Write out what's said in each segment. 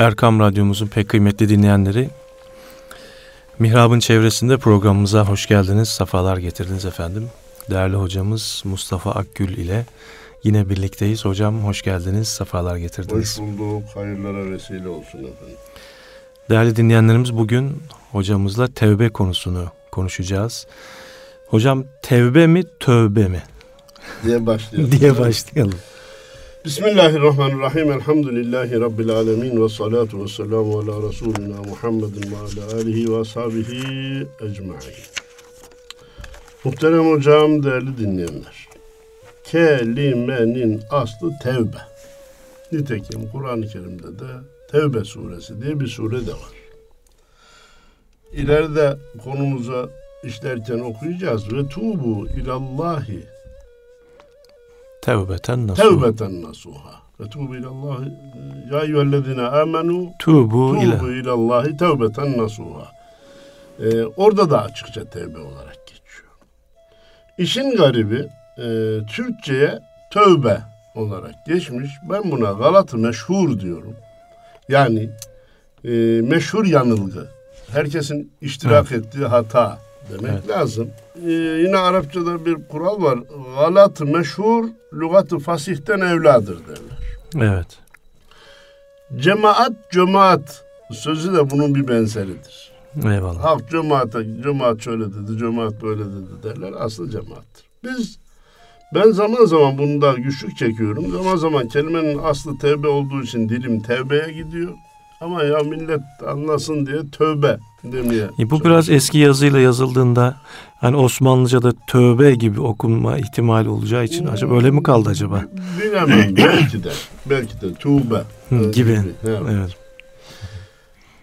Erkam Radyomuzun pek kıymetli dinleyenleri. Mihrab'ın çevresinde programımıza hoş geldiniz, sefalar getirdiniz efendim. Değerli hocamız Mustafa Akgül ile yine birlikteyiz. Hocam hoş geldiniz, sefalar getirdiniz. Hoş bulduk, hayırlara vesile olsun efendim. Değerli dinleyenlerimiz bugün hocamızla tevbe konusunu konuşacağız. Hocam tevbe mi, tövbe mi? Diye başlayalım. diye başlayalım. Bismillahirrahmanirrahim. Elhamdülillahi Rabbil alemin. Ve salatu ve selamu ala Resulina Muhammedin ve ala alihi ve ashabihi ecma'in. Muhterem hocam, değerli dinleyenler. Kelimenin aslı tevbe. Nitekim Kur'an-ı Kerim'de de Tevbe suresi diye bir sure de var. İleride konumuza işlerken okuyacağız. Ve tubu ilallahi Tevbeten nasuha. tevbeten nasuha. Ve tubu ilallahi ya eyyühellezine amenu Tubu tubu ilallahi tevbeten nasuha. Ee, orada da açıkça tevbe olarak geçiyor. İşin garibi e, Türkçe'ye tövbe olarak geçmiş. Ben buna Galatı meşhur diyorum. Yani e, meşhur yanılgı. Herkesin iştirak ettiği hata demek Evet. lazım. E, yine Arapçada bir kural var. Galat meşhur, lügatı fasihten evladır derler. Evet. Cemaat, cemaat sözü de bunun bir benzeridir. Eyvallah. Halk cemaate, cemaat şöyle dedi, cemaat böyle dedi derler. Aslı cemaattir. Biz, ben zaman zaman bunda güçlük çekiyorum. Zaman zaman kelimenin aslı tevbe olduğu için dilim tevbeye gidiyor. Ama ya millet anlasın diye tövbe demeye. E, bu biraz eski yazıyla yazıldığında hani Osmanlıca'da tövbe gibi okunma ihtimali olacağı için acaba öyle mi kaldı acaba? Bilemem belki de. Belki de tuğbe. Hı, gibi. Evet. Evet.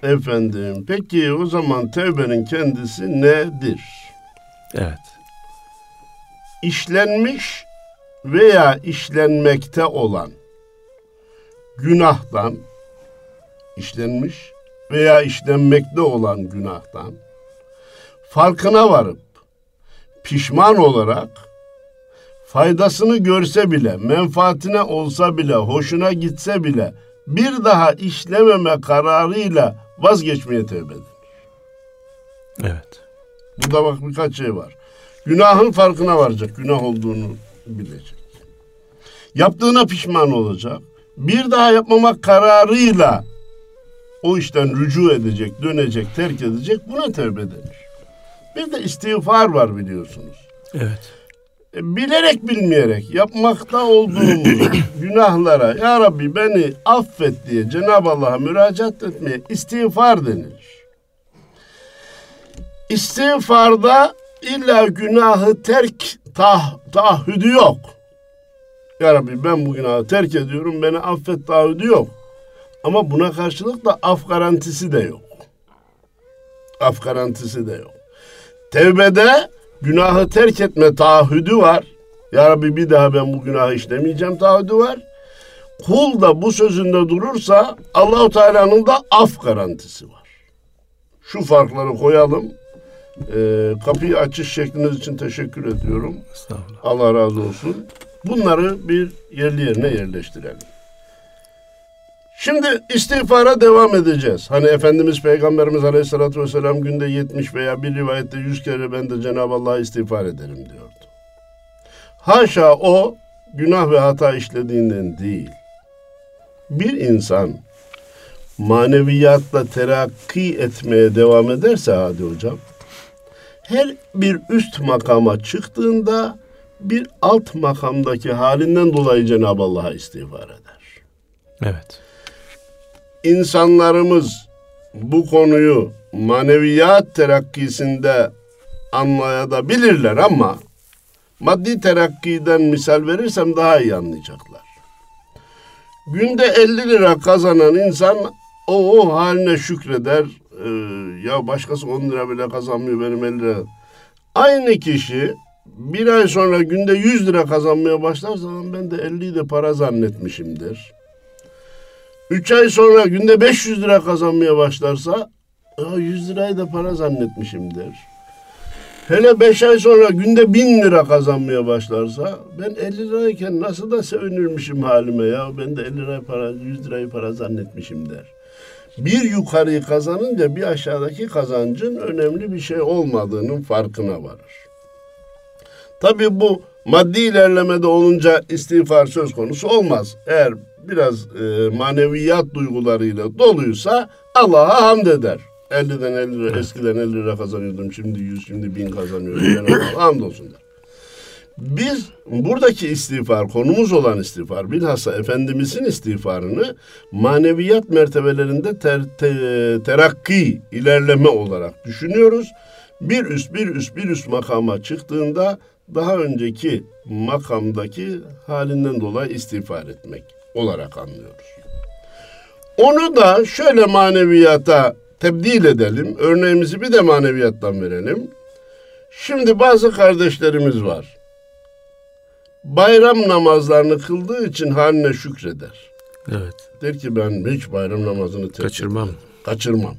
Efendim peki o zaman tevbenin kendisi nedir? Evet. işlenmiş veya işlenmekte olan günahtan işlenmiş veya işlenmekte olan günahtan farkına varıp pişman olarak faydasını görse bile, menfaatine olsa bile, hoşuna gitse bile bir daha işlememe kararıyla vazgeçmeye tevbe eder. Evet. Burada bak birkaç şey var. Günahın farkına varacak. Günah olduğunu bilecek. Yaptığına pişman olacak. Bir daha yapmamak kararıyla o işten rücu edecek, dönecek, terk edecek. Buna tevbe denir. Bir de istiğfar var biliyorsunuz. Evet. E, bilerek bilmeyerek yapmakta olduğumuz günahlara Ya Rabbi beni affet diye Cenab-ı Allah'a müracaat etmeye istiğfar denilir. İstiğfarda illa günahı terk tah, taahhüdü yok. Ya Rabbi ben bu günahı terk ediyorum beni affet taahhüdü yok. Ama buna karşılık da af garantisi de yok. Af garantisi de yok. Tevbede günahı terk etme taahhüdü var. Ya Rabbi bir daha ben bu günahı işlemeyeceğim taahhüdü var. Kul da bu sözünde durursa Allahu Teala'nın da af garantisi var. Şu farkları koyalım. Ee, kapıyı açış şekliniz için teşekkür ediyorum. Estağfurullah. Allah razı olsun. Bunları bir yerli yerine yerleştirelim. Şimdi istiğfara devam edeceğiz. Hani Efendimiz Peygamberimiz Aleyhisselatü Vesselam günde 70 veya bir rivayette 100 kere ben de Cenab-ı Allah'a istiğfar ederim diyordu. Haşa o günah ve hata işlediğinden değil. Bir insan maneviyatla terakki etmeye devam ederse hadi hocam, her bir üst makama çıktığında bir alt makamdaki halinden dolayı Cenab-ı Allah'a istiğfar eder. Evet. İnsanlarımız bu konuyu maneviyat terakkisinde anlayabilirler ama maddi terakkiden misal verirsem daha iyi anlayacaklar. Günde 50 lira kazanan insan o, o haline şükreder. Ee, ya başkası 10 lira bile kazanmıyor benim 50 lira. Aynı kişi bir ay sonra günde 100 lira kazanmaya başlarsa "Lan ben de 50'yi de para zannetmişimdir. Üç ay sonra günde 500 lira kazanmaya başlarsa "Aa, 100 lirayı da para zannetmişimdir. Hele beş ay sonra günde bin lira kazanmaya başlarsa ben 50 lirayken nasıl da sevinirmişim halime ya. Ben de 50 lira para, 100 lirayı para zannetmişim der. Bir yukarıyı kazanınca bir aşağıdaki kazancın önemli bir şey olmadığının farkına varır. Tabii bu maddi ilerlemede olunca istiğfar söz konusu olmaz. Eğer biraz e, maneviyat duygularıyla doluysa Allah'a hamd eder. 50'den 50 lira, eskiden 50 lira kazanıyordum, şimdi 100, şimdi 1000 kazanıyorum. Allah'a hamdolsun der. Biz buradaki istiğfar, konumuz olan istiğfar, bilhassa Efendimizin istiğfarını maneviyat mertebelerinde ter, te, terakki, ilerleme olarak düşünüyoruz. Bir üst, bir üst, bir üst makama çıktığında daha önceki makamdaki halinden dolayı istiğfar etmek olarak anlıyoruz. Onu da şöyle maneviyata tebdil edelim. Örneğimizi bir de maneviyattan verelim. Şimdi bazı kardeşlerimiz var. Bayram namazlarını kıldığı için haline şükreder. Evet. Der ki ben hiç bayram namazını Kaçırmam. etmem. Kaçırmam.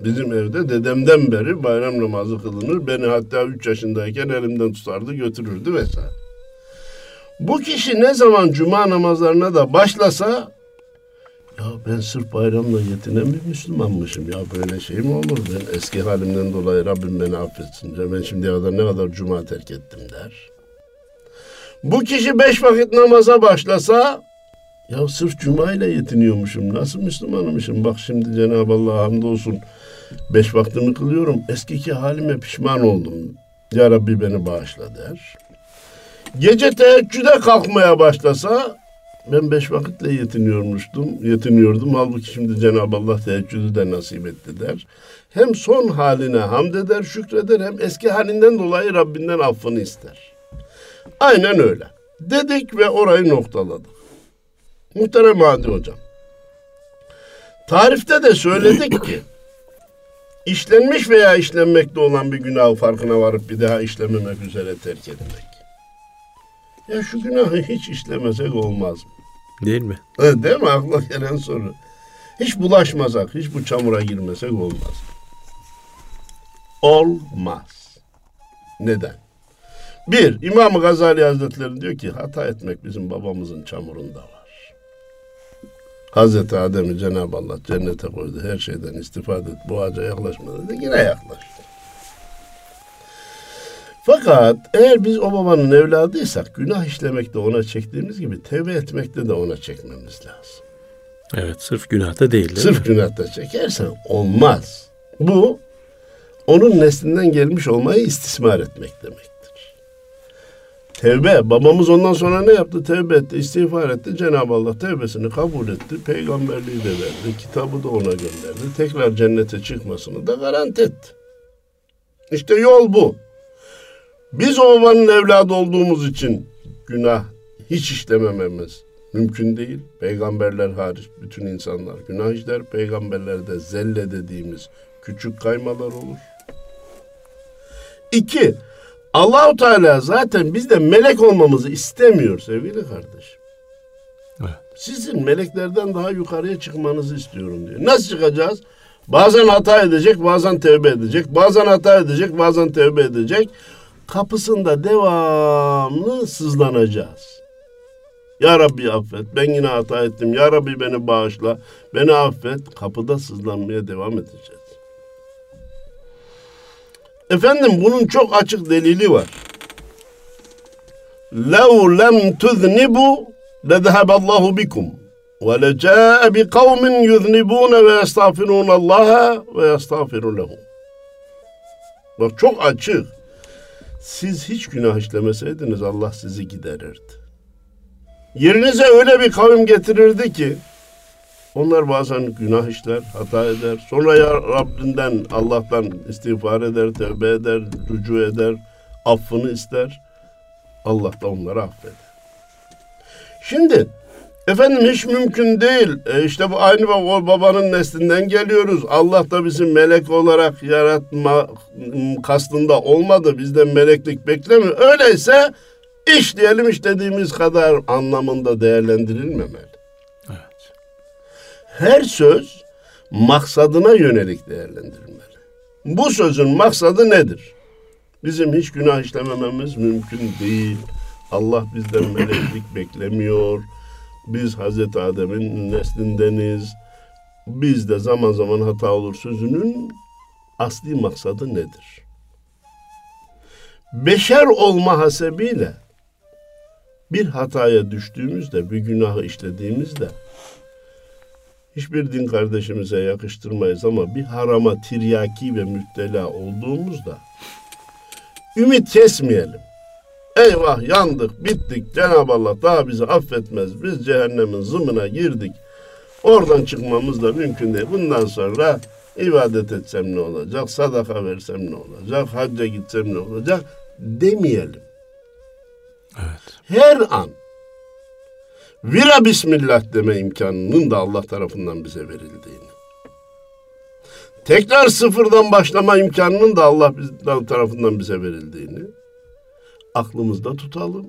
Bizim evde dedemden beri bayram namazı kılınır. Beni hatta 3 yaşındayken elimden tutardı götürürdü vesaire. Bu kişi ne zaman cuma namazlarına da başlasa ya ben sırf bayramla yetinen bir Müslümanmışım. Ya böyle şey mi olur? Ben eski halimden dolayı Rabbim beni affetsin. Ben şimdiye kadar ne kadar cuma terk ettim der. Bu kişi beş vakit namaza başlasa ya sırf cuma ile yetiniyormuşum. Nasıl Müslümanmışım? Bak şimdi Cenab-ı Allah'a hamdolsun. Beş vaktimi kılıyorum. Eskiki halime pişman oldum. Ya Rabbi beni bağışla der. Gece teheccüde kalkmaya başlasa ben beş vakitle yetiniyormuştum, yetiniyordum. Halbuki şimdi Cenab-ı Allah teheccüdü de nasip etti der. Hem son haline hamd eder, şükreder hem eski halinden dolayı Rabbinden affını ister. Aynen öyle. Dedik ve orayı noktaladık. Muhterem Hadi Hocam. Tarifte de söyledik ki işlenmiş veya işlenmekte olan bir günahı farkına varıp bir daha işlememek üzere terk etmek. Ya şu günahı hiç işlemesek olmaz mı? Değil mi? Evet, değil mi? Akla gelen soru. Hiç bulaşmasak, hiç bu çamura girmesek olmaz. Olmaz. Neden? Bir, İmam Gazali Hazretleri diyor ki hata etmek bizim babamızın çamurunda var. Hazreti Adem'i Cenab-ı Allah cennete koydu. Her şeyden istifade et. Bu ağaca yaklaşma dedi. Yine yaklaştı. Fakat eğer biz o babanın evladıysak günah işlemekte ona çektiğimiz gibi tevbe etmekte de ona çekmemiz lazım. Evet sırf günahta değil değil Sırf mi? günahta çekersen olmaz. Bu onun neslinden gelmiş olmayı istismar etmek demektir. Tevbe, babamız ondan sonra ne yaptı? Tevbe etti, istiğfar etti. Cenab-ı Allah tevbesini kabul etti. Peygamberliği de verdi. Kitabı da ona gönderdi. Tekrar cennete çıkmasını da garanti etti. İşte yol bu. Biz o babanın evladı olduğumuz için günah hiç işlemememiz mümkün değil. Peygamberler hariç bütün insanlar günah işler. Peygamberlerde zelle dediğimiz küçük kaymalar olur. İki, Allahu Teala zaten bizde melek olmamızı istemiyor sevgili kardeşim. Evet. Sizin meleklerden daha yukarıya çıkmanızı istiyorum diyor. Nasıl çıkacağız? Bazen hata edecek, bazen tevbe edecek. Bazen hata edecek, bazen tevbe edecek Kapısında devamlı sızlanacağız. Ya Rabbi affet, ben yine hata ettim. Ya Rabbi beni bağışla, beni affet. Kapıda sızlanmaya devam edeceğiz. Efendim bunun çok açık delili var. لَوْ لَمْ تُذْنِبُوا لَذَهَبَ اللّٰهُ بِكُمْ وَلَجَاءَ بِقَوْمٍ يُذْنِبُونَ وَيَسْتَغْفِرُونَ اللّٰهَ وَيَسْتَغْفِرُ لَهُمْ Bak çok açık. Siz hiç günah işlemeseydiniz Allah sizi giderirdi. Yerinize öyle bir kavim getirirdi ki onlar bazen günah işler, hata eder. Sonra ya Rabbinden, Allah'tan istiğfar eder, tevbe eder, rücu eder, affını ister. Allah da onları affeder. Şimdi efendim hiç mümkün değil. E işte bu aynı baba- babanın neslinden geliyoruz. Allah da bizi melek olarak yaratma kastında olmadı. Bizden meleklik beklemiyor. Öyleyse işleyelim istediğimiz kadar anlamında değerlendirilmemeli. Evet. Her söz maksadına yönelik değerlendirilmeli. Bu sözün maksadı nedir? Bizim hiç günah işlemememiz mümkün değil. Allah bizden meleklik beklemiyor. Biz Hazreti Adem'in neslindeniz. Biz de zaman zaman hata olur sözünün asli maksadı nedir? Beşer olma hasebiyle bir hataya düştüğümüzde, bir günahı işlediğimizde hiçbir din kardeşimize yakıştırmayız ama bir harama tiryaki ve müptela olduğumuzda ümit kesmeyelim. Eyvah yandık, bittik. Cenab-ı Allah daha bizi affetmez. Biz cehennemin zımına girdik. Oradan çıkmamız da mümkün değil. Bundan sonra ibadet etsem ne olacak? Sadaka versem ne olacak? Hacca gitsem ne olacak? Demeyelim. Evet. Her an vira bismillah deme imkanının da Allah tarafından bize verildiğini. Tekrar sıfırdan başlama imkanının da Allah tarafından bize verildiğini aklımızda tutalım.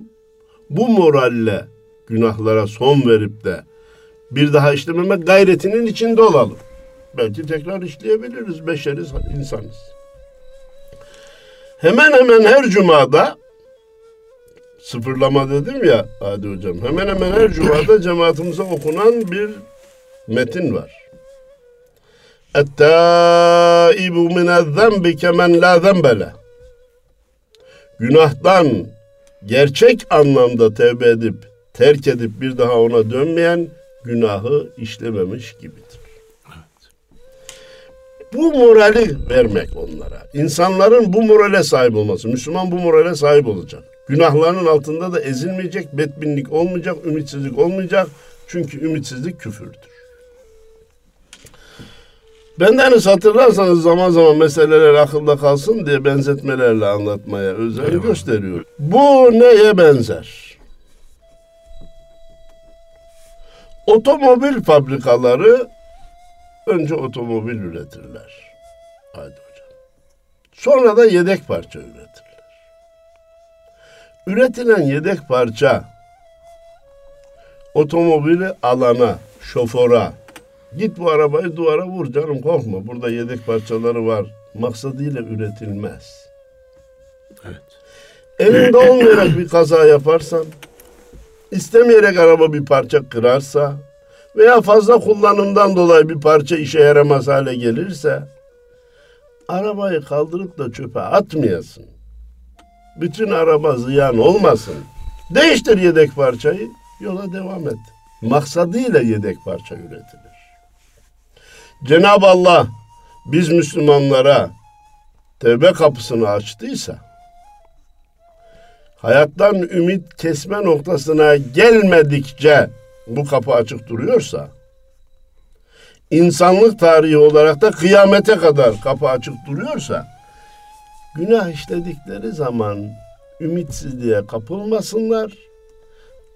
Bu moralle günahlara son verip de bir daha işlememe gayretinin içinde olalım. Belki tekrar işleyebiliriz. Beşeriz, insanız. Hemen hemen her cumada sıfırlama dedim ya Hadi Hocam. Hemen hemen her cumada cemaatimize okunan bir metin var. اَتَّائِبُ مِنَ الذَّنْبِ كَمَنْ لَا ذَنْبَ Günahtan gerçek anlamda tevbe edip, terk edip bir daha ona dönmeyen günahı işlememiş gibidir. Bu morali vermek onlara. İnsanların bu morale sahip olması. Müslüman bu morale sahip olacak. Günahlarının altında da ezilmeyecek, betbinlik olmayacak, ümitsizlik olmayacak. Çünkü ümitsizlik küfürdür. Ben de hani hatırlarsanız zaman zaman meseleler akılda kalsın diye benzetmelerle anlatmaya özen Eyvallah. gösteriyor. Bu neye benzer? Otomobil fabrikaları önce otomobil üretirler. Haydi hocam. Sonra da yedek parça üretirler. Üretilen yedek parça otomobili alana, şofora, Git bu arabayı duvara vur canım korkma. Burada yedek parçaları var. Maksadıyla üretilmez. Evet. Elinde olmayarak bir kaza yaparsan, istemeyerek araba bir parça kırarsa veya fazla kullanımdan dolayı bir parça işe yaramaz hale gelirse arabayı kaldırıp da çöpe atmayasın. Bütün araba ziyan olmasın. Değiştir yedek parçayı, yola devam et. Maksadıyla yedek parça üretilir. Cenab-ı Allah biz Müslümanlara tevbe kapısını açtıysa hayattan ümit kesme noktasına gelmedikçe bu kapı açık duruyorsa insanlık tarihi olarak da kıyamete kadar kapı açık duruyorsa günah işledikleri zaman ümitsizliğe kapılmasınlar.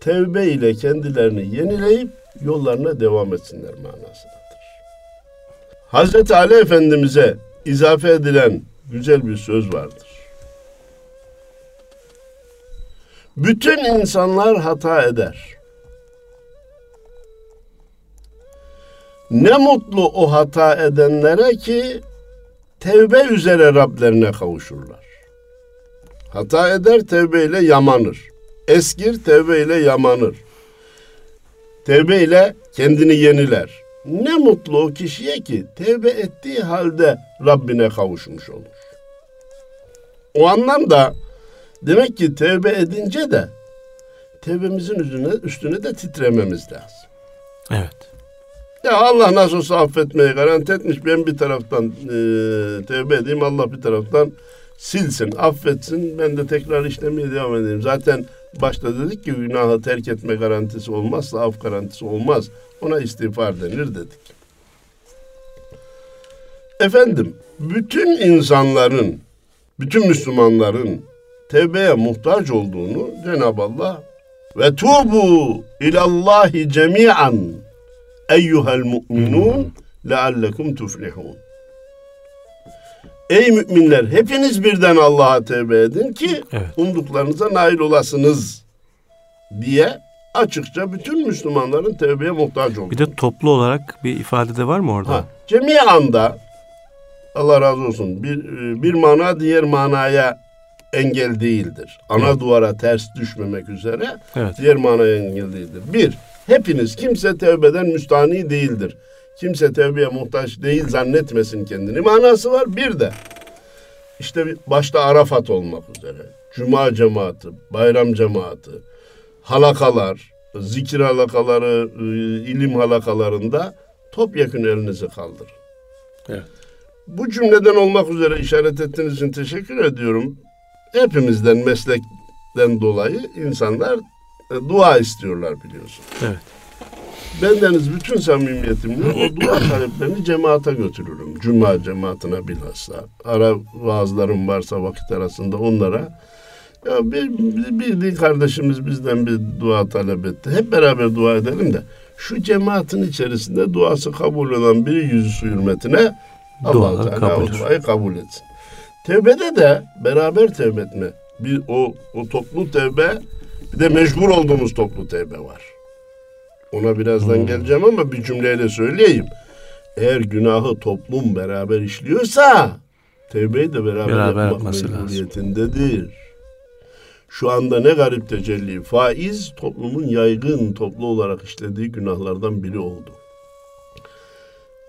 Tevbe ile kendilerini yenileyip yollarına devam etsinler manasına. Hazreti Ali Efendimiz'e izafe edilen güzel bir söz vardır. Bütün insanlar hata eder. Ne mutlu o hata edenlere ki tevbe üzere Rablerine kavuşurlar. Hata eder tevbe yamanır. Eskir tevbe yamanır. Tevbe kendini yeniler. Ne mutlu o kişiye ki tevbe ettiği halde Rabbine kavuşmuş olur. O anlamda demek ki tevbe edince de tevbemizin üstüne, üstüne de titrememiz lazım. Evet. Ya Allah nasıl olsa affetmeyi garanti etmiş. Ben bir taraftan e, tevbe edeyim, Allah bir taraftan silsin, affetsin. Ben de tekrar işlemeye devam edeyim. Zaten başta dedik ki günahı terk etme garantisi olmazsa af garantisi olmaz. Ona istiğfar denir dedik. Efendim, bütün insanların, bütün Müslümanların tevbeye muhtaç olduğunu Cenab-ı Allah ve tubu ilallahi cemi'an eyyuhel mu'minun leallekum tuflihun. Ey müminler hepiniz birden Allah'a tevbe edin ki evet. umduklarınıza nail olasınız diye açıkça bütün Müslümanların tevbeye muhtaç olduğunu. Bir de toplu olarak bir ifade de var mı orada? Ha, cemi anda Allah razı olsun bir, bir mana diğer manaya engel değildir. Ana Evet. duvara ters düşmemek üzere Evet. diğer manaya engel değildir. Bir, hepiniz kimse tevbeden müstahni değildir. Kimse tevbeye muhtaç değil zannetmesin kendini manası var. Bir de işte başta Arafat olmak üzere Cuma cemaati, bayram cemaati, halakalar, zikir halakaları, e, ilim halakalarında topyekun elinizi kaldırın. Evet. Bu cümleden olmak üzere işaret ettiğiniz için teşekkür ediyorum. Hepimizden meslekten dolayı insanlar e, dua istiyorlar biliyorsun. Evet. Bendeniz bütün samimiyetimle o dua taleplerini cemaate götürürüm. Cuma cemaatine bilhassa. Ara vaazlarım varsa vakit arasında onlara. Ya bir, bir kardeşimiz bizden bir dua talep etti. Hep beraber dua edelim de şu cemaatin içerisinde duası kabul olan biri yüzü hürmetine Allah Teala kabul duayı kabul etsin. Tevbede de beraber tevbe etme. Bir o, o toplu tevbe bir de mecbur olduğumuz toplu tevbe var. Ona birazdan Hmm. geleceğim ama bir cümleyle söyleyeyim. Eğer günahı toplum beraber işliyorsa tevbeyi de beraber, Beraber yapmak lazım. mecburiyetindedir. Şu anda ne garip tecelli. Faiz toplumun yaygın toplu olarak işlediği günahlardan biri oldu.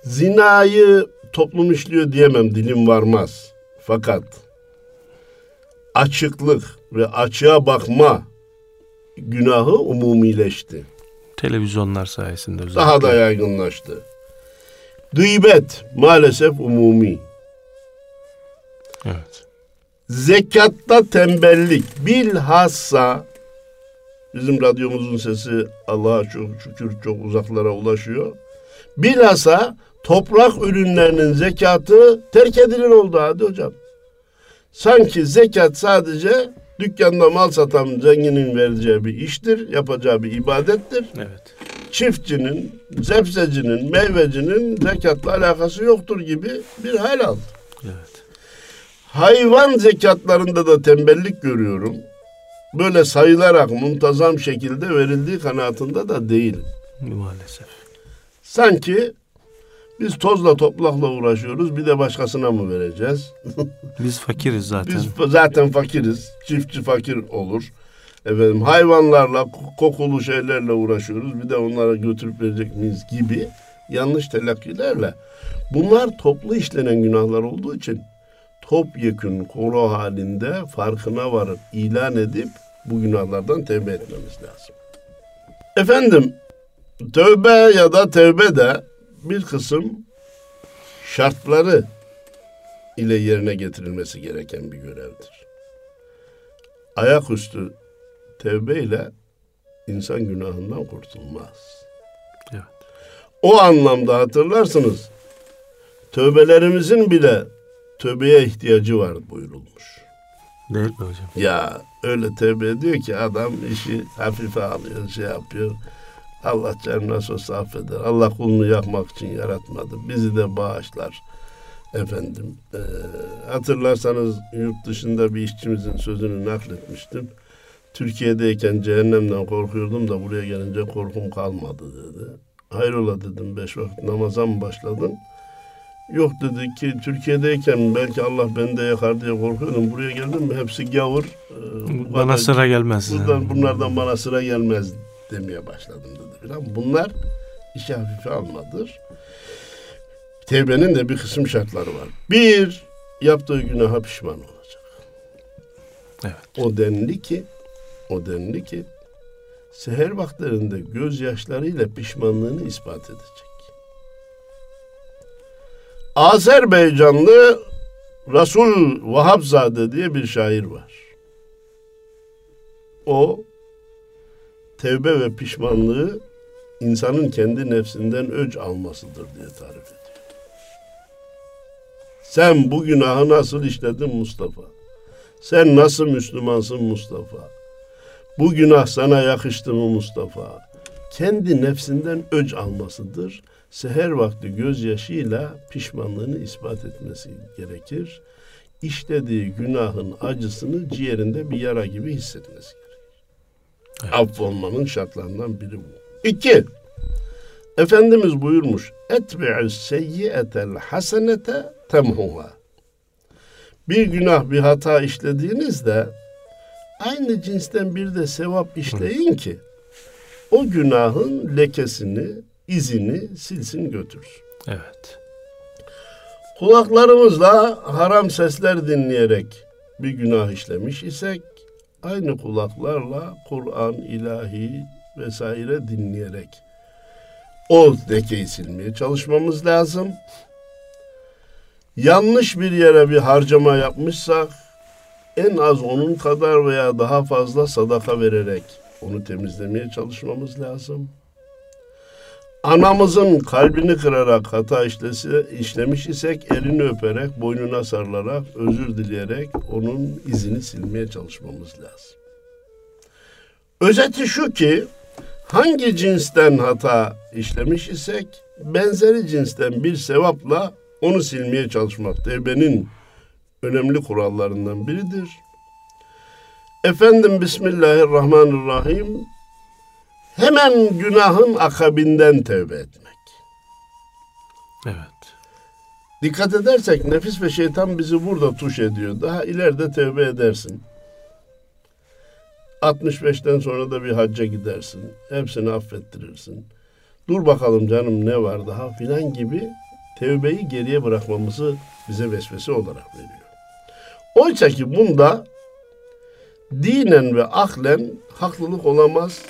Zinayı toplum işliyor diyemem dilim varmaz. Fakat açıklık ve açığa bakma günahı umumileşti. Televizyonlar sayesinde özellikle. Daha da yaygınlaştı. Gıybet maalesef umumi. Evet. Zekatta tembellik bilhassa bizim radyomuzun sesi Allah'a çok şükür çok uzaklara ulaşıyor. Bilhassa toprak ürünlerinin zekatı terk edilir oldu hadi hocam. Sanki zekat sadece dükkanda mal satan zenginin vereceği bir iştir, yapacağı bir ibadettir. Evet. Çiftçinin, zepsecinin, meyvecinin zekatla alakası yoktur gibi bir hal aldı. Evet. Hayvan zekatlarında da tembellik görüyorum. Böyle sayılarak muntazam şekilde verildiği kanaatinde da değilim. Maalesef. Sanki biz tozla toplakla uğraşıyoruz bir de başkasına mı vereceğiz? Biz fakiriz zaten. Biz zaten fakiriz. Çiftçi fakir olur. Efendim hayvanlarla, kokulu şeylerle uğraşıyoruz. Bir de onlara götürüp verecek miyiz gibi yanlış telakkilerle. Bunlar toplu işlenen günahlar olduğu için topyekün koro halinde farkına varıp ilan edip bu günahlardan tevbe etmemiz lazım. Efendim tövbe ya da tevbe de bir kısım şartları ile yerine getirilmesi gereken bir görevdir. Ayaküstü tevbe ile insan günahından kurtulmaz. Evet. O anlamda hatırlarsınız tövbelerimizin bile tövbeye ihtiyacı var buyurulmuş. Değil mi hocam? Ya öyle tövbe ediyor ki adam işi hafife alıyor, şey yapıyor. Allah canına nasıl olsa affeder. Allah kulunu yakmak için yaratmadı. Bizi de bağışlar. Efendim, eee, hatırlarsanız yurt dışında bir işçimizin sözünü nakletmiştim. Türkiye'deyken cehennemden korkuyordum da buraya gelince korkum kalmadı dedi. Hayrola dedim beş vakit namaza mı başladın? Yok dedi ki Türkiye'deyken belki Allah beni de yakar diye korkuyordum. Buraya geldim mi hepsi gavur. Ee, Bana sıra gelmez. Buradan, bunlardan bana sıra gelmez demeye başladım dedi filan. Bunlar işi hafife almadır. Tevbenin de bir kısım şartları var. Bir, yaptığı günaha pişman olacak. Evet. O denli ki, o denli ki seher vakitlerinde gözyaşlarıyla pişmanlığını ispat edecek. Azerbaycanlı Resul Vahapzade diye bir şair var. O tevbe ve pişmanlığı insanın kendi nefsinden öc almasıdır diye tarif ediyor. Sen bu günahı nasıl işledin Mustafa? Sen nasıl Müslümansın Mustafa? Bu günah sana yakıştı mı Mustafa? Kendi nefsinden öc almasıdır. Seher vakti gözyaşıyla pişmanlığını ispat etmesi gerekir. İşlediği günahın acısını ciğerinde bir yara gibi hissetmesi gerekir. Evet. Şartlarından biri bu. İki, Efendimiz buyurmuş, etbi'ü seyyiyetel hasenete temhuha. bir günah, bir hata işlediğinizde aynı cinsten bir de sevap işleyin ki o günahın lekesini, izini silsin götürsün. Evet. Kulaklarımızla haram sesler dinleyerek bir günah işlemiş isek aynı kulaklarla Kur'an, ilahi vesaire dinleyerek o lekeyi silmeye çalışmamız lazım. Yanlış bir yere bir harcama yapmışsak en az onun kadar veya daha fazla sadaka vererek onu temizlemeye çalışmamız lazım. Anamızın kalbini kırarak hata işlesi, işlemiş isek elini öperek, boynuna sarılarak, özür dileyerek onun izini silmeye çalışmamız lazım. Özeti şu ki hangi cinsten hata işlemiş isek benzeri cinsten bir sevapla onu silmeye çalışmak tevbenin önemli kurallarından biridir. Efendim Bismillahirrahmanirrahim hemen günahın akabinden tevbe etmek. Evet. Dikkat edersek nefis ve şeytan bizi burada tuş ediyor. Daha ileride tevbe edersin. 65'ten sonra da bir hacca gidersin. Hepsini affettirirsin. Dur bakalım canım ne var daha filan gibi tevbeyi geriye bırakmamızı bize vesvese olarak veriyor. Oysa ki bunda dinen ve aklen haklılık olamaz.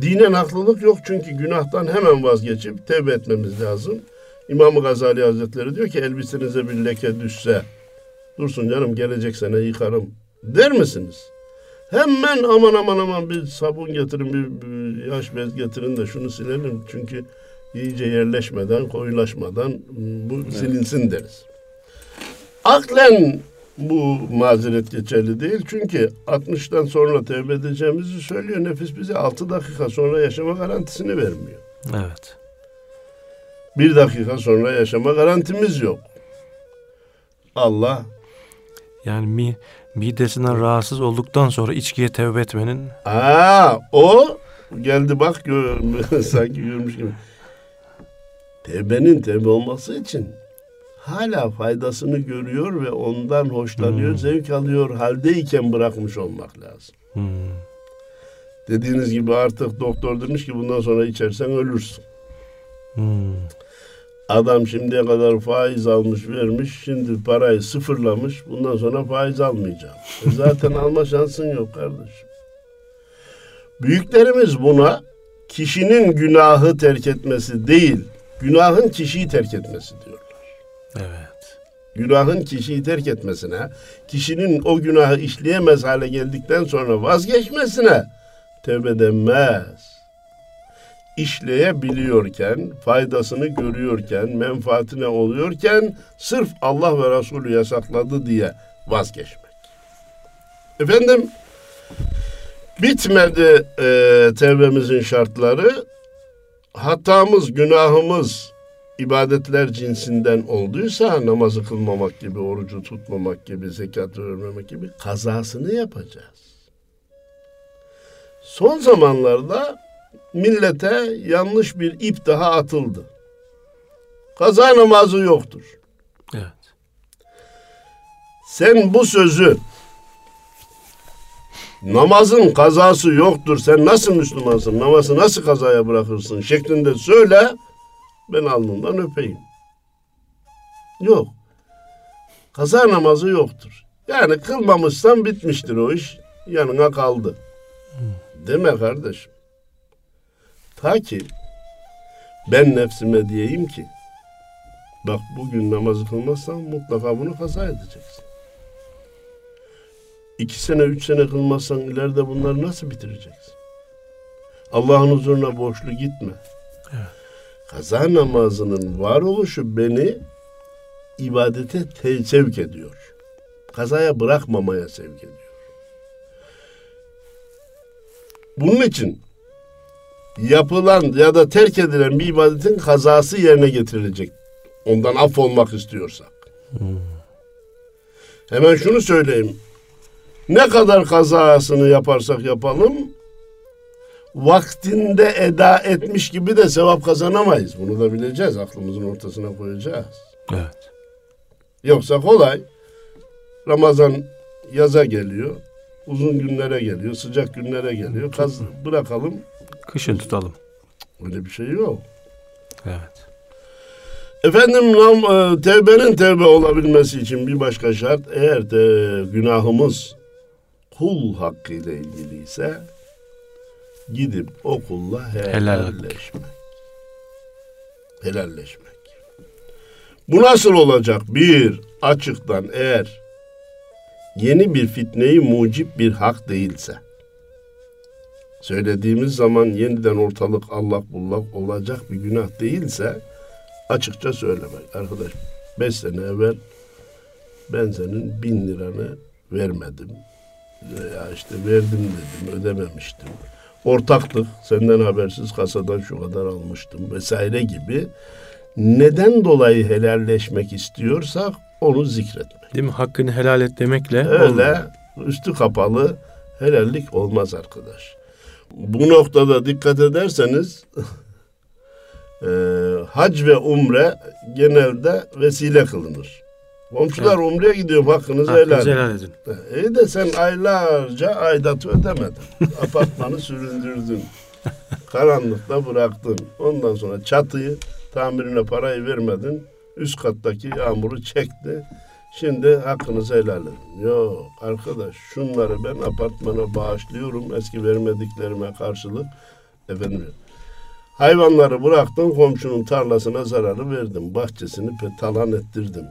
Dinen haklılık yok çünkü günahtan hemen vazgeçip tevbe etmemiz lazım. İmam Gazali Hazretleri diyor ki elbisenize bir leke düşse dursun canım gelecek sene yıkarım der misiniz? Hemen aman aman aman bir sabun getirin bir, bir yaş bez getirin de şunu silelim çünkü iyice yerleşmeden koyulaşmadan bu silinsin deriz. Aklen bu mazeret geçerli değil. Çünkü 60'tan sonra tevbe edeceğimizi söylüyor. Nefis bize 6 dakika sonra yaşama garantisini vermiyor. Evet. Bir dakika sonra yaşama garantimiz yok. Allah Yani mi, midesinden rahatsız olduktan sonra içkiye tevbe etmenin Aa, o geldi bak gör, sanki görmüş gibi. Tevbenin tevbe olması için hala faydasını görüyor ve ondan hoşlanıyor, Hmm. zevk alıyor haldeyken bırakmış olmak lazım. hmm, Dediğiniz gibi artık doktor demiş ki bundan sonra içersen ölürsün. hmm, Adam şimdiye kadar faiz almış vermiş, şimdi parayı sıfırlamış, bundan sonra faiz almayacağım. E zaten alma şansın yok kardeşim. Büyüklerimiz buna kişinin günahı terk etmesi değil, günahın kişiyi terk etmesi diyorlar. Evet. Günahın kişiyi terk etmesine, kişinin o günahı işleyemez hale geldikten sonra vazgeçmesine tevbe denmez. İşleyebiliyorken, faydasını görüyorken, menfaatine oluyorken sırf Allah ve Resulü yasakladı diye vazgeçmek. Efendim, bitmedi e, tevbemizin şartları. Hatamız, günahımız, ibadetler cinsinden olduysa namazı kılmamak gibi, orucu tutmamak gibi, zekat vermemek gibi kazasını yapacağız. Son zamanlarda millete yanlış bir ip daha atıldı. Kaza namazı yoktur. Evet. Sen bu sözü namazın kazası yoktur. Sen nasıl Müslümansın? Namazı nasıl kazaya bırakırsın? Şeklinde söyle. Ben alnından öpeyim. Yok. Kaza namazı yoktur. Yani kılmamışsan bitmiştir o iş. Yanına kaldı. Deme kardeşim. Ta ki ben nefsime diyeyim ki bak bugün namazı kılmazsan mutlaka bunu kaza edeceksin. İki sene, üç sene kılmazsan ileride bunları nasıl bitireceksin? Allah'ın huzuruna borçlu gitme. Kaza namazının varoluşu beni ibadete te- sevk ediyor. Kazaya bırakmamaya sevk ediyor. Bunun için yapılan ya da terk edilen bir ibadetin kazası yerine getirilecek. Ondan af olmak istiyorsak. Hemen şunu söyleyeyim. Ne kadar kazasını yaparsak yapalım vaktinde eda etmiş gibi de sevap kazanamayız. Bunu da bileceğiz. Aklımızın ortasına koyacağız. Evet. Yoksa kolay. Ramazan yaza geliyor. Uzun günlere geliyor, sıcak günlere geliyor. Kaz bırakalım. Kışın tutalım. Öyle bir şey yok. Evet. Efendim e, tevbenin tevbe olabilmesi için bir başka şart eğer de günahımız kul hakkı ile ilgili ise gidip o kulla helalleşmek. Helalleşmek. Bu nasıl olacak? Bir, açıktan eğer yeni bir fitneyi mucip bir hak değilse, söylediğimiz zaman yeniden ortalık allak bullak olacak bir günah değilse, açıkça söylemek. Arkadaş beş sene evvel ben senin bin liranı vermedim. Ya işte verdim dedim, ödememiştim. Ortaklık, senden habersiz kasadan şu kadar almıştım vesaire gibi. Neden dolayı helalleşmek istiyorsak onu zikretmek. Değil mi? Hakkını helal et demekle Öyle olmuyor. üstü kapalı helallik olmaz arkadaş. Bu noktada dikkat ederseniz e, hac ve umre genelde vesile kılınır. Komşular umreye gidiyorum hakkınızı helal. Hakkınızı edin. helal edin. İyi de sen aylarca aidatı ödemedin. Apartmanı süründürdün. Karanlıkta bıraktın. Ondan sonra çatıyı tamirine parayı vermedin. Üst kattaki yağmuru çekti. Şimdi hakkınızı helal edin. Yok arkadaş şunları ben apartmana bağışlıyorum eski vermediklerime karşılık. Efendim hayvanları bıraktım komşunun tarlasına zararı verdim. Bahçesini talan ettirdim.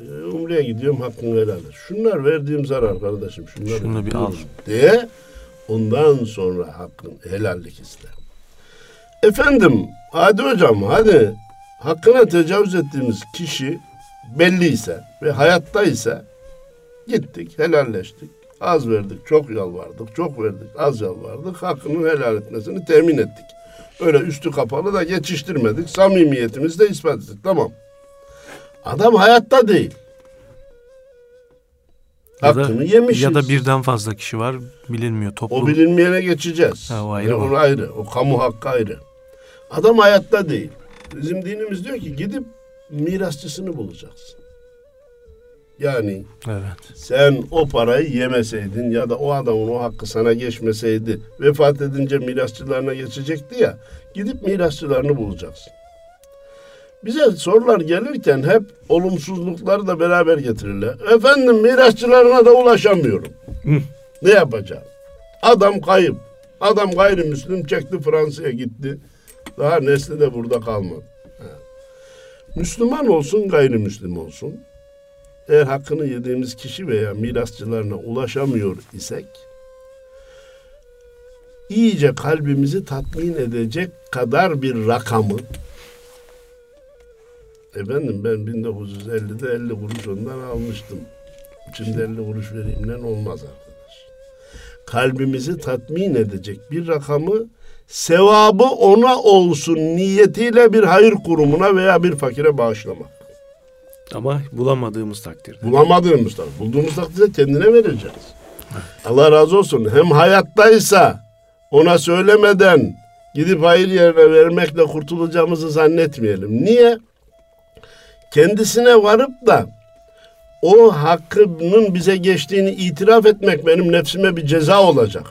Ee, Umre'ye gidiyorum hakkını helal et. Şunlar verdiğim zarar kardeşim. Şunları Şunu bir al. Diye ondan sonra hakkın helallik iste. Efendim hadi hocam hadi hakkına tecavüz ettiğimiz kişi belliyse ve hayattaysa gittik helalleştik. Az verdik, çok yalvardık, çok verdik, az yalvardık. Hakkını helal etmesini temin ettik. Öyle üstü kapalı da geçiştirmedik. Samimiyetimizi de ispat ettik. Tamam. Adam hayatta değil. Ya da, yemişiz. ya da birden fazla kişi var bilinmiyor toplum. O bilinmeyene geçeceğiz. Ha, o ayrı Yani o ayrı. O kamu hakkı ayrı. Adam hayatta değil. Bizim dinimiz diyor ki gidip mirasçısını bulacaksın. Yani Evet. sen o parayı yemeseydin ya da o adamın o hakkı sana geçmeseydi vefat edince mirasçılarına geçecekti ya gidip mirasçılarını bulacaksın. Bize sorular gelirken hep olumsuzlukları da beraber getirirler. Efendim mirasçılarına da ulaşamıyorum. Ne yapacağım? Adam kayıp. Adam gayrimüslim çekti Fransa'ya gitti. Daha nesli de burada kalmadı. Ha. Müslüman olsun gayrimüslim olsun. Eğer hakkını yediğimiz kişi veya mirasçılarına ulaşamıyor isek iyice kalbimizi tatmin edecek kadar bir rakamı efendim ben 1950'de 50 kuruş ondan almıştım. Şimdi 50 kuruş vereyimden olmaz arkadaş. Kalbimizi tatmin edecek bir rakamı sevabı ona olsun niyetiyle bir hayır kurumuna veya bir fakire bağışlamak. Ama bulamadığımız takdirde. Bulamadığımız takdirde, bulduğumuz takdirde kendine vereceğiz. Allah razı olsun. Hem hayattaysa ona söylemeden gidip hayır yerine vermekle kurtulacağımızı zannetmeyelim. Niye? Kendisine varıp da o hakkının bize geçtiğini itiraf etmek benim nefsime bir ceza olacak.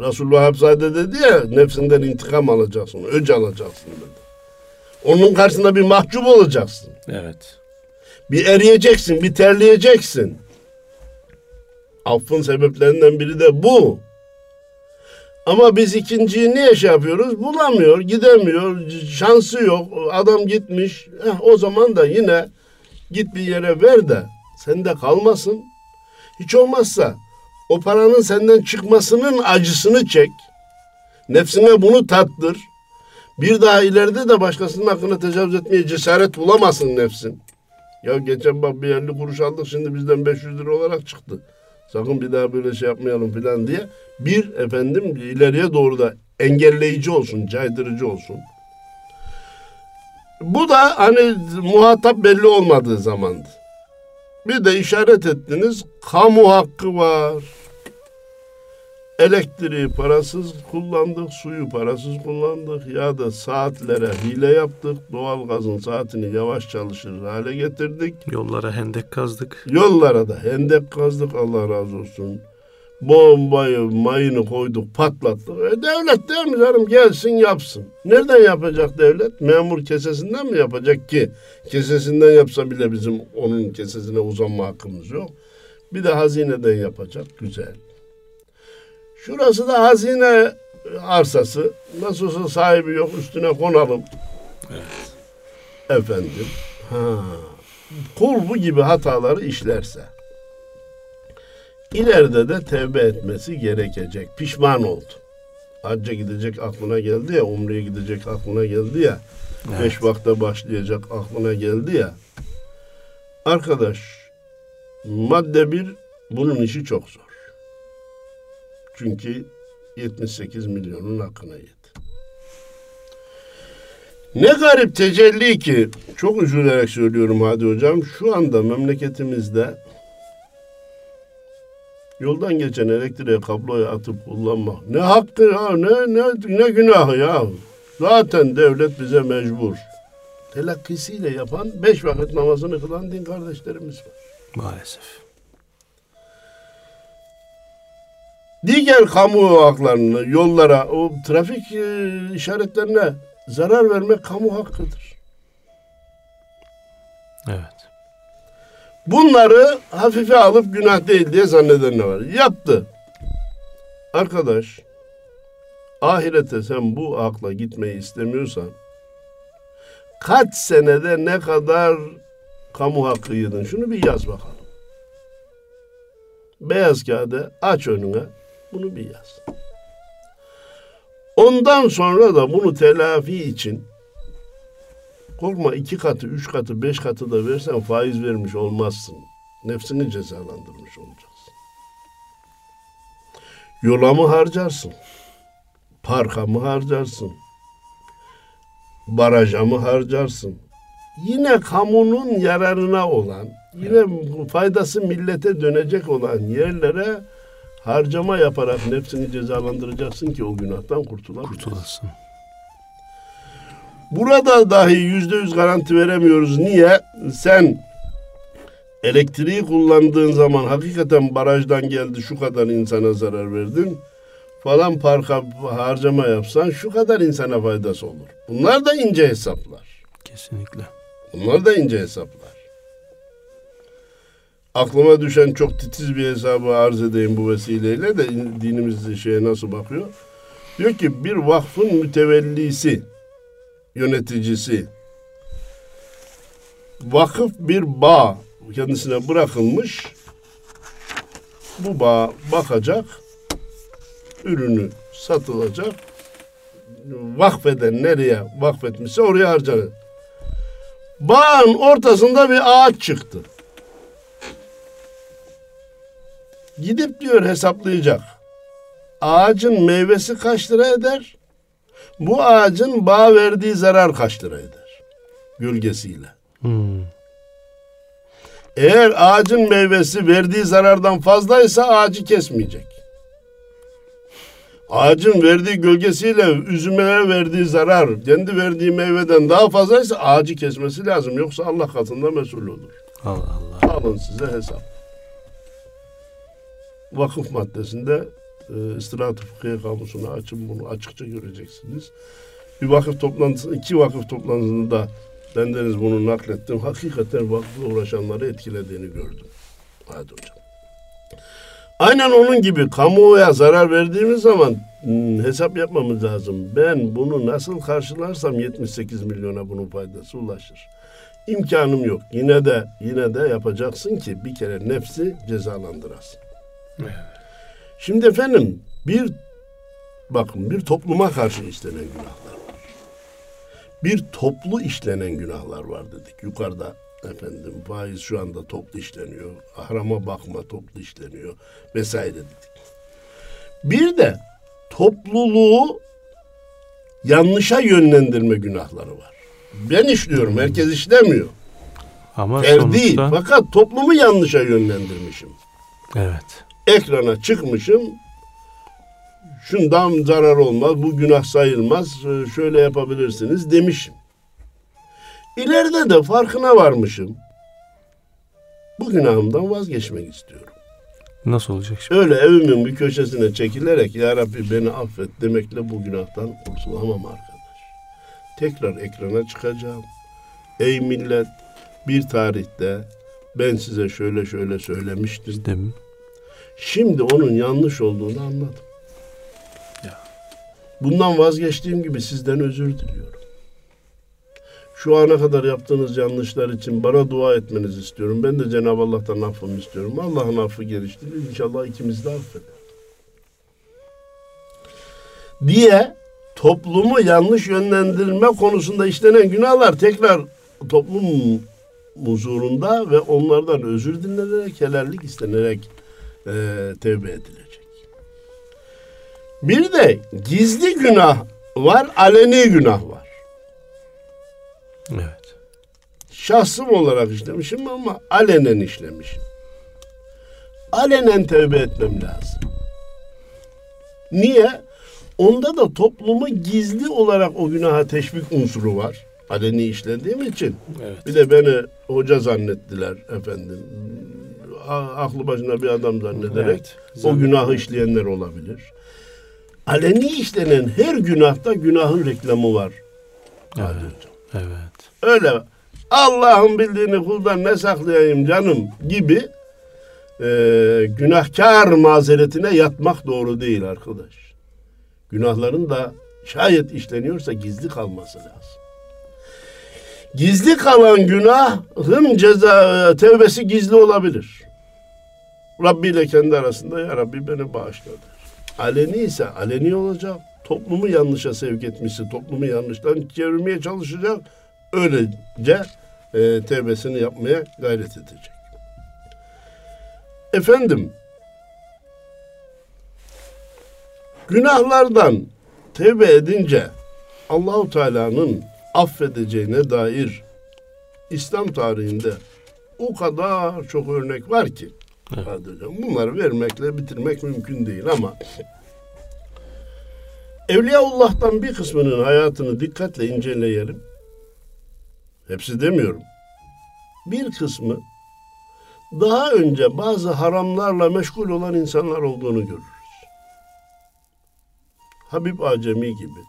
Resulullah Habzade dedi ya nefsinden intikam alacaksın, öc alacaksın dedi. Onun karşısında bir mahcup olacaksın. Evet. Bir eriyeceksin, bir terleyeceksin. Affın sebeplerinden biri de bu. Ama biz ikinciyi niye şey yapıyoruz? Bulamıyor, gidemiyor, şansı yok. Adam gitmiş. Heh, o zaman da yine git bir yere ver de sende kalmasın. Hiç olmazsa o paranın senden çıkmasının acısını çek. Nefsine bunu tattır. Bir daha ileride de başkasının hakkına tecavüz etmeye cesaret bulamasın nefsin. Ya geçen bak bir 50 kuruş aldık şimdi bizden 500 lira olarak çıktı. Sakın bir daha böyle şey yapmayalım falan diye. Bir efendim ileriye doğru da engelleyici olsun, caydırıcı olsun. Bu da hani muhatap belli olmadığı zamandı. Bir de işaret ettiniz kamu hakkı var. Elektriği parasız kullandık, suyu parasız kullandık ya da saatlere hile yaptık. Doğalgazın saatini yavaş çalışır hale getirdik. Yollara hendek kazdık. Yollara da hendek kazdık Allah razı olsun. Bombayı, mayını koyduk, patlattık. E devlet değil mi canım gelsin yapsın. Nereden yapacak devlet? Memur kesesinden mi yapacak ki? Kesesinden yapsa bile bizim onun kesesine uzanma hakkımız yok. Bir de hazineden yapacak. Güzel. Şurası da hazine arsası. Nasıl olsa sahibi yok üstüne konalım. Efendim. Ha. Kul bu gibi hataları işlerse ileride de tevbe etmesi gerekecek. Pişman oldu. Hacca gidecek aklına geldi ya, umreye gidecek aklına geldi ya, Evet. beş vakte başlayacak aklına geldi ya. Arkadaş, madde bir, bunun işi çok zor. Çünkü 78 milyonun hakkına yedi. Ne garip tecelli ki, çok üzülerek söylüyorum Hadi Hocam, şu anda memleketimizde Yoldan geçen elektriğe kabloyu atıp kullanmak. Ne hakkı ya, ne, ne, ne günahı ya. Zaten devlet bize mecbur. Telakkisiyle yapan, beş vakit namazını kılan din kardeşlerimiz var. Maalesef. Diğer kamu haklarını, yollara, o trafik e, işaretlerine zarar vermek kamu hakkıdır. Evet. Bunları hafife alıp günah değil diye zannedenler var. Yaptı. Arkadaş, ahirete sen bu akla gitmeyi istemiyorsan, kaç senede ne kadar kamu hakkı yedin? Şunu bir yaz bakalım. Beyaz kağıda aç önüne, bunu bir yaz. Ondan sonra da bunu telafi için Korkma iki katı, üç katı, beş katı da versen faiz vermiş olmazsın. Nefsini cezalandırmış olacaksın. Yola mı harcarsın? Parka mı harcarsın? Baraja mı harcarsın? Yine kamunun yararına olan, yine faydası millete dönecek olan yerlere harcama yaparak nefsini cezalandıracaksın ki o günahtan kurtulabilirsin. Kurtulasın. Burada dahi yüzde yüz garanti veremiyoruz. Niye? Sen elektriği kullandığın zaman hakikaten barajdan geldi şu kadar insana zarar verdin falan parka harcama yapsan şu kadar insana faydası olur. Bunlar da ince hesaplar. Kesinlikle. Bunlar da ince hesaplar. Aklıma düşen çok titiz bir hesabı arz edeyim bu vesileyle de dinimiz şeye nasıl bakıyor? Diyor ki bir vakfın mütevellisi yöneticisi vakıf bir bağ kendisine bırakılmış bu bağ bakacak ürünü satılacak vakfeden nereye vakfetmişse oraya harcanır. Bağın ortasında bir ağaç çıktı. Gidip diyor hesaplayacak. Ağacın meyvesi kaç lira eder? Bu ağacın bağ verdiği zarar kaç lira eder? Gölgesiyle. Hmm. Eğer ağacın meyvesi verdiği zarardan fazlaysa ağacı kesmeyecek. Ağacın verdiği gölgesiyle üzümeye verdiği zarar kendi verdiği meyveden daha fazlaysa ağacı kesmesi lazım. Yoksa Allah katında mesul olur. Allah Allah. Alın size hesap. Vakıf maddesinde e, İstirahat-ı Fıkhiye kamusunu açın bunu açıkça göreceksiniz. Bir vakıf toplantısı, iki vakıf toplantısında bendeniz bunu naklettim. Hakikaten vakıfla uğraşanları etkilediğini gördüm. Hadi hocam. Aynen onun gibi kamuoya zarar verdiğimiz zaman hmm, hesap yapmamız lazım. Ben bunu nasıl karşılarsam 78 milyona bunun faydası ulaşır. İmkanım yok. Yine de yine de yapacaksın ki bir kere nefsi cezalandırasın. Evet. Şimdi efendim bir bakın bir topluma karşı işlenen günahlar var. Bir toplu işlenen günahlar var dedik. Yukarıda efendim faiz şu anda toplu işleniyor. Ahrama bakma toplu işleniyor vesaire dedik. Bir de topluluğu yanlışa yönlendirme günahları var. Ben işliyorum, herkes işlemiyor. Ama Ferdi, sonuçta fakat toplumu yanlışa yönlendirmişim evet. Ekrana çıkmışım. şundan zarar olmaz, bu günah sayılmaz, e, şöyle yapabilirsiniz demişim. İleride de farkına varmışım. Bu günahımdan vazgeçmek istiyorum. Nasıl olacak şimdi? Öyle evimin bir köşesine çekilerek Ya Rabbi beni affet demekle bu günahtan kurtulamam arkadaş. Tekrar ekrana çıkacağım. Ey millet bir tarihte ben size şöyle şöyle söylemiştim. Mi? Şimdi onun yanlış olduğunu anladım. Ya. Bundan vazgeçtiğim gibi sizden özür diliyorum. Şu ana kadar yaptığınız yanlışlar için bana dua etmenizi istiyorum. Ben de Cenab-ı Allah'tan affımı istiyorum. Allah'ın affı geliştirir. İnşallah ikimiz de affeder. Diye toplumu yanlış yönlendirme konusunda işlenen günahlar tekrar toplum huzurunda ve onlardan özür dilenerek, helallik istenerek e, tevbe edilecek. Bir de gizli günah var, aleni günah var. Evet. Şahsım olarak işlemişim ama alenen işlemişim. Alenen tevbe etmem lazım. Niye? Onda da toplumu gizli olarak o günaha teşvik unsuru var. Aleni işlediğim için. Evet. Bir de beni hoca zannettiler efendim. A- Aklı başında bir adam zannederek Evet. o günahı işleyenler olabilir. Aleni işlenen her günahta günahın reklamı var. Evet. Evet. Öyle Allah'ın bildiğini kuldan ne saklayayım canım gibi e, günahkar mazeretine yatmak doğru değil arkadaş. Günahların da şayet işleniyorsa gizli kalması lazım. Gizli kalan günahın ceza tevbesi gizli olabilir. Rabbi ile kendi arasında ya Rabbi beni bağışladı. Aleni ise aleni olacak. Toplumu yanlışa sevk etmişse toplumu yanlıştan çevirmeye çalışacak. Öylece e, tevbesini yapmaya gayret edecek. Efendim, günahlardan tevbe edince Allahu Teala'nın affedeceğine dair İslam tarihinde o kadar çok örnek var ki. Evet. Bunları vermekle bitirmek mümkün değil ama Evliyaullah'tan bir kısmının hayatını dikkatle inceleyelim. Hepsi demiyorum. Bir kısmı daha önce bazı haramlarla meşgul olan insanlar olduğunu görürüz. Habib Acemi gibi,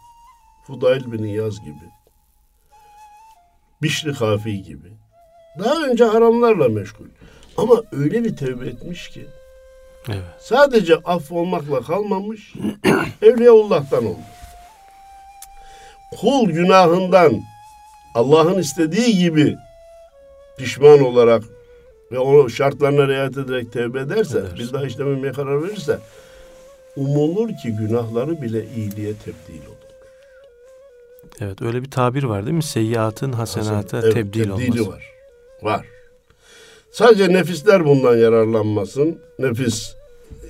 Fudail bin İyaz gibi, Bişri Kafi gibi. Daha önce haramlarla meşgul. Ama öyle bir tevbe etmiş ki Evet. sadece af olmakla kalmamış, Evliyaullah'tan olmuş. Kul günahından Allah'ın istediği gibi pişman olarak ve o şartlarına riayet ederek tevbe ederse, Ederse. bir daha işlememeye karar verirse, umulur ki günahları bile iyiliğe tebdil olur. Evet öyle bir tabir var değil mi? Seyyiatın hasenata Evet, tebdil olması. var. Var. Sadece nefisler bundan yararlanmasın. Nefis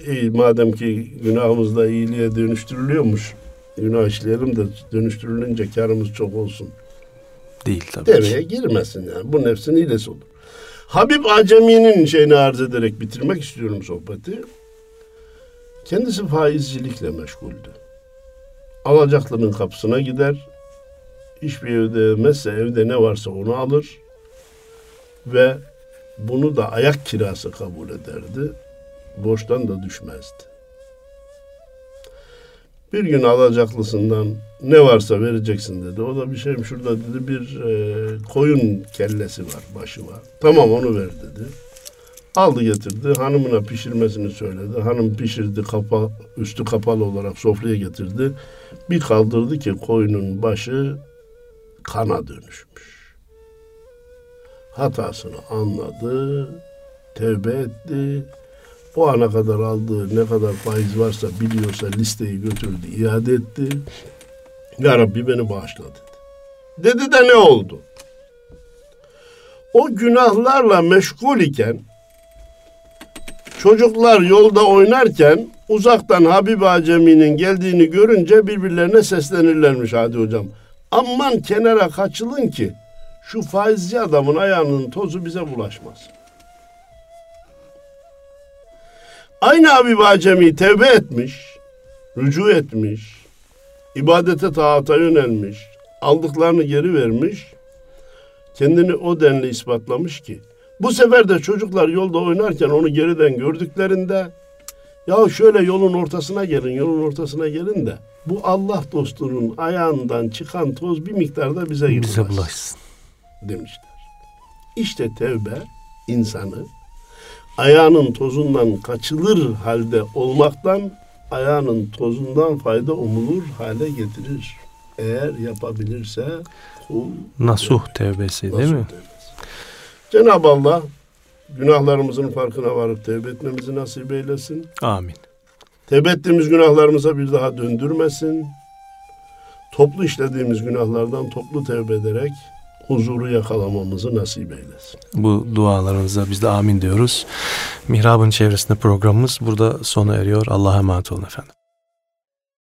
iyi, madem ki günahımızda iyiliğe dönüştürülüyormuş. Günah işleyelim de dönüştürülünce karımız çok olsun. Değil tabii Demeye ki. girmesin yani. Bu nefsin hilesi olur. Habib Acemi'nin şeyini arz ederek bitirmek istiyorum sohbeti. Kendisi faizcilikle meşguldü. Alacaklının kapısına gider. Hiçbir evde ödemezse evde ne varsa onu alır. Ve bunu da ayak kirası kabul ederdi. Borçtan da düşmezdi. Bir gün alacaklısından ne varsa vereceksin dedi. O da bir şeyim şurada dedi bir e, koyun kellesi var, başı var. Tamam onu ver dedi. Aldı getirdi. Hanımına pişirmesini söyledi. Hanım pişirdi kapa, üstü kapalı olarak sofraya getirdi. Bir kaldırdı ki koyunun başı kana dönüşmüş. Hatasını anladı. Tevbe etti. O ana kadar aldığı ne kadar faiz varsa biliyorsa listeyi götürdü, iade etti. Ya Rabbi beni bağışla dedi. Dedi de ne oldu? O günahlarla meşgul iken çocuklar yolda oynarken uzaktan Habib Acemi'nin geldiğini görünce birbirlerine seslenirlermiş hadi hocam. Aman kenara kaçılın ki şu faizci adamın ayağının tozu bize bulaşmaz. Aynı Habib Acemi tevbe etmiş. rücu etmiş, ibadete taata yönelmiş, aldıklarını geri vermiş, kendini o denli ispatlamış ki, bu sefer de çocuklar yolda oynarken onu geriden gördüklerinde, ya şöyle yolun ortasına gelin, yolun ortasına gelin de, bu Allah dostunun ayağından çıkan toz bir miktarda bize Bize bulaşsın. Demişler. İşte tevbe insanı ayağının tozundan kaçılır halde olmaktan ayağının tozundan fayda umulur hale getirir. Eğer yapabilirse kul Nasuh tevbesi değil nasuh mi? tevbesi. Cenab-ı Allah günahlarımızın farkına varıp tevbe etmemizi nasip eylesin. Amin. Tevbe ettiğimiz günahlarımıza bir daha döndürmesin. Toplu işlediğimiz günahlardan toplu tevbe ederek huzuru yakalamamızı nasip eylesin. Bu dualarınıza biz de amin diyoruz. Mihrab'ın çevresinde programımız burada sona eriyor. Allah'a emanet olun efendim.